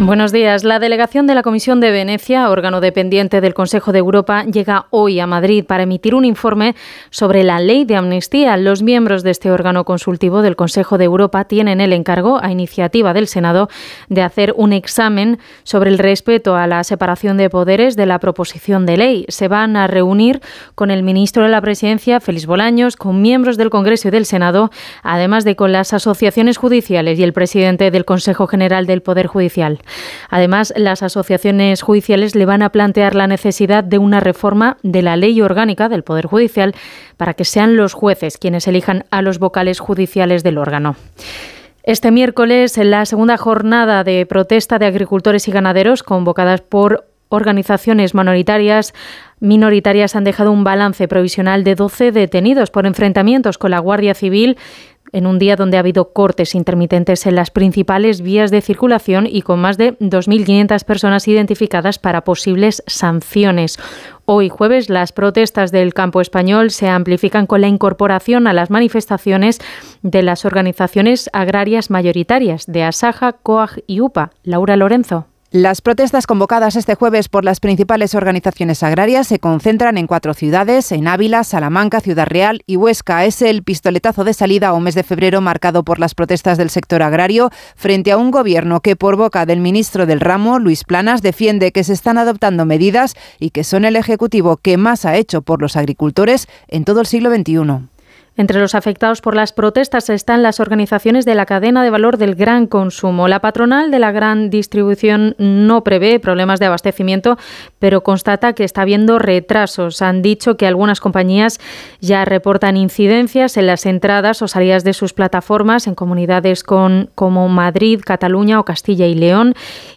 Buenos días. La delegación de la Comisión de Venecia, órgano dependiente del Consejo de Europa, llega hoy a Madrid para emitir un informe sobre la ley de amnistía. Los miembros de este órgano consultivo del Consejo de Europa tienen el encargo, a iniciativa del Senado, de hacer un examen sobre el respeto a la separación de poderes de la proposición de ley. Se van a reunir con el ministro de la Presidencia, Félix Bolaños, con miembros del Congreso y del Senado, además de con las asociaciones judiciales y el presidente del Consejo General del Poder Judicial. Además, las asociaciones judiciales le van a plantear la necesidad de una reforma de la ley orgánica del Poder Judicial para que sean los jueces quienes elijan a los vocales judiciales del órgano. Este miércoles, en la segunda jornada de protesta de agricultores y ganaderos convocadas por organizaciones minoritarias minoritarias han dejado un balance provisional de 12 detenidos por enfrentamientos con la Guardia Civil en un día donde ha habido cortes intermitentes en las principales vías de circulación y con más de 2.500 personas identificadas para posibles sanciones. Hoy jueves las protestas del campo español se amplifican con la incorporación a las manifestaciones de las organizaciones agrarias mayoritarias de Asaja, COAG y UPA. Laura Lorenzo. Las protestas convocadas este jueves por las principales organizaciones agrarias se concentran en cuatro ciudades, en Ávila, Salamanca, Ciudad Real y Huesca. Es el pistoletazo de salida a un mes de febrero marcado por las protestas del sector agrario frente a un gobierno que por boca del ministro del ramo, Luis Planas, defiende que se están adoptando medidas y que son el Ejecutivo que más ha hecho por los agricultores en todo el siglo XXI. Entre los afectados por las protestas están las organizaciones de la cadena de valor del gran consumo. La patronal de la gran distribución no prevé problemas de abastecimiento, pero constata que está habiendo retrasos. Han dicho que algunas compañías ya reportan incidencias en las entradas o salidas de sus plataformas en comunidades como Madrid, Cataluña o Castilla y León.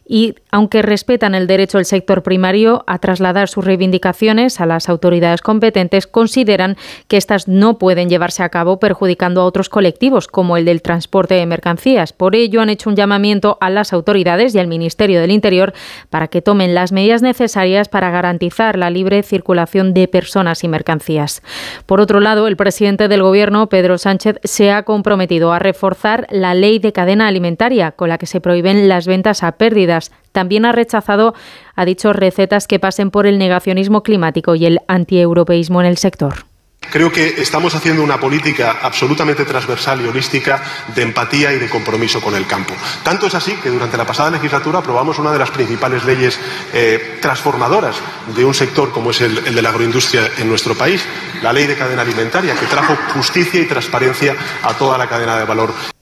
Y aunque respetan el derecho del sector primario a trasladar sus reivindicaciones a las autoridades competentes, consideran que estas no pueden llevar a cabo perjudicando a otros colectivos, como el del transporte de mercancías. Por ello, han hecho un llamamiento a las autoridades y al Ministerio del Interior para que tomen las medidas necesarias para garantizar la libre circulación de personas y mercancías. Por otro lado, el presidente del Gobierno, Pedro Sánchez, se ha comprometido a reforzar la ley de cadena alimentaria, con la que se prohíben las ventas a pérdidas. También ha rechazado, ha dicho, recetas que pasen por el negacionismo climático y el antieuropeísmo en el sector. Creo que estamos haciendo una política absolutamente transversal y holística de empatía y de compromiso con el campo. Tanto es así que durante la pasada legislatura aprobamos una de las principales leyes eh, transformadoras de un sector como es el, el de la agroindustria en nuestro país, la ley de cadena alimentaria, que trajo justicia y transparencia a toda la cadena de valor.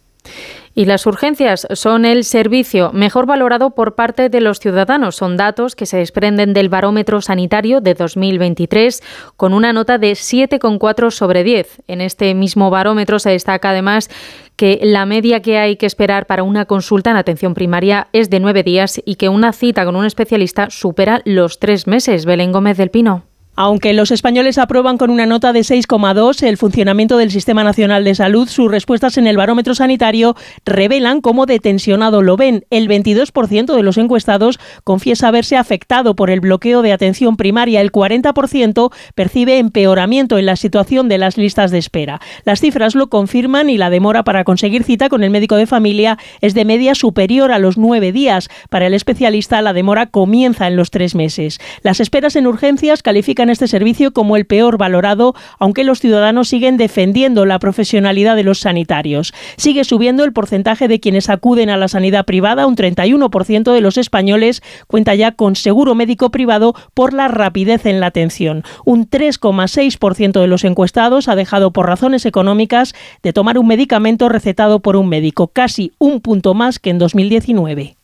Y las urgencias son el servicio mejor valorado por parte de los ciudadanos. Son datos que se desprenden del barómetro sanitario de 2023 con una nota de 7,4 sobre 10. En este mismo barómetro se destaca además que la media que hay que esperar para una consulta en atención primaria es de nueve días y que una cita con un especialista supera los tres meses. Belén Gómez del Pino. Aunque los españoles aprueban con una nota de 6,2 el funcionamiento del Sistema Nacional de Salud, sus respuestas en el barómetro sanitario revelan cómo detencionado lo ven. El 22% de los encuestados confiesa haberse afectado por el bloqueo de atención primaria. El 40% percibe empeoramiento en la situación de las listas de espera. Las cifras lo confirman y la demora para conseguir cita con el médico de familia es de media superior a los nueve días. Para el especialista, la demora comienza en los tres meses. Las esperas en urgencias este servicio como el peor valorado, aunque los ciudadanos siguen defendiendo la profesionalidad de los sanitarios. Sigue subiendo el porcentaje de quienes acuden a la sanidad privada, un 31% de los españoles cuenta ya con seguro médico privado por la rapidez en la atención. Un 3,6% de los encuestados ha dejado por razones económicas de tomar un medicamento recetado por un médico, casi un punto más que en 2019.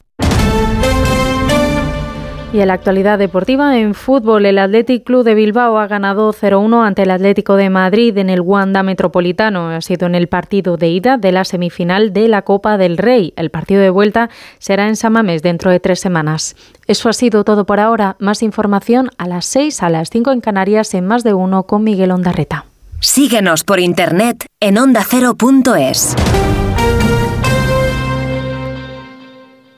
Y en la actualidad deportiva, en fútbol, el Athletic Club de Bilbao ha ganado 0-1 ante el Atlético de Madrid en el Wanda Metropolitano. Ha sido en el partido de ida de la semifinal de la Copa del Rey. El partido de vuelta será en Samamés dentro de tres semanas. Eso ha sido todo por ahora. Más información a las 6, a las 5 en Canarias, en más de uno con Miguel Ondarreta. Síguenos por internet en ondacero.es.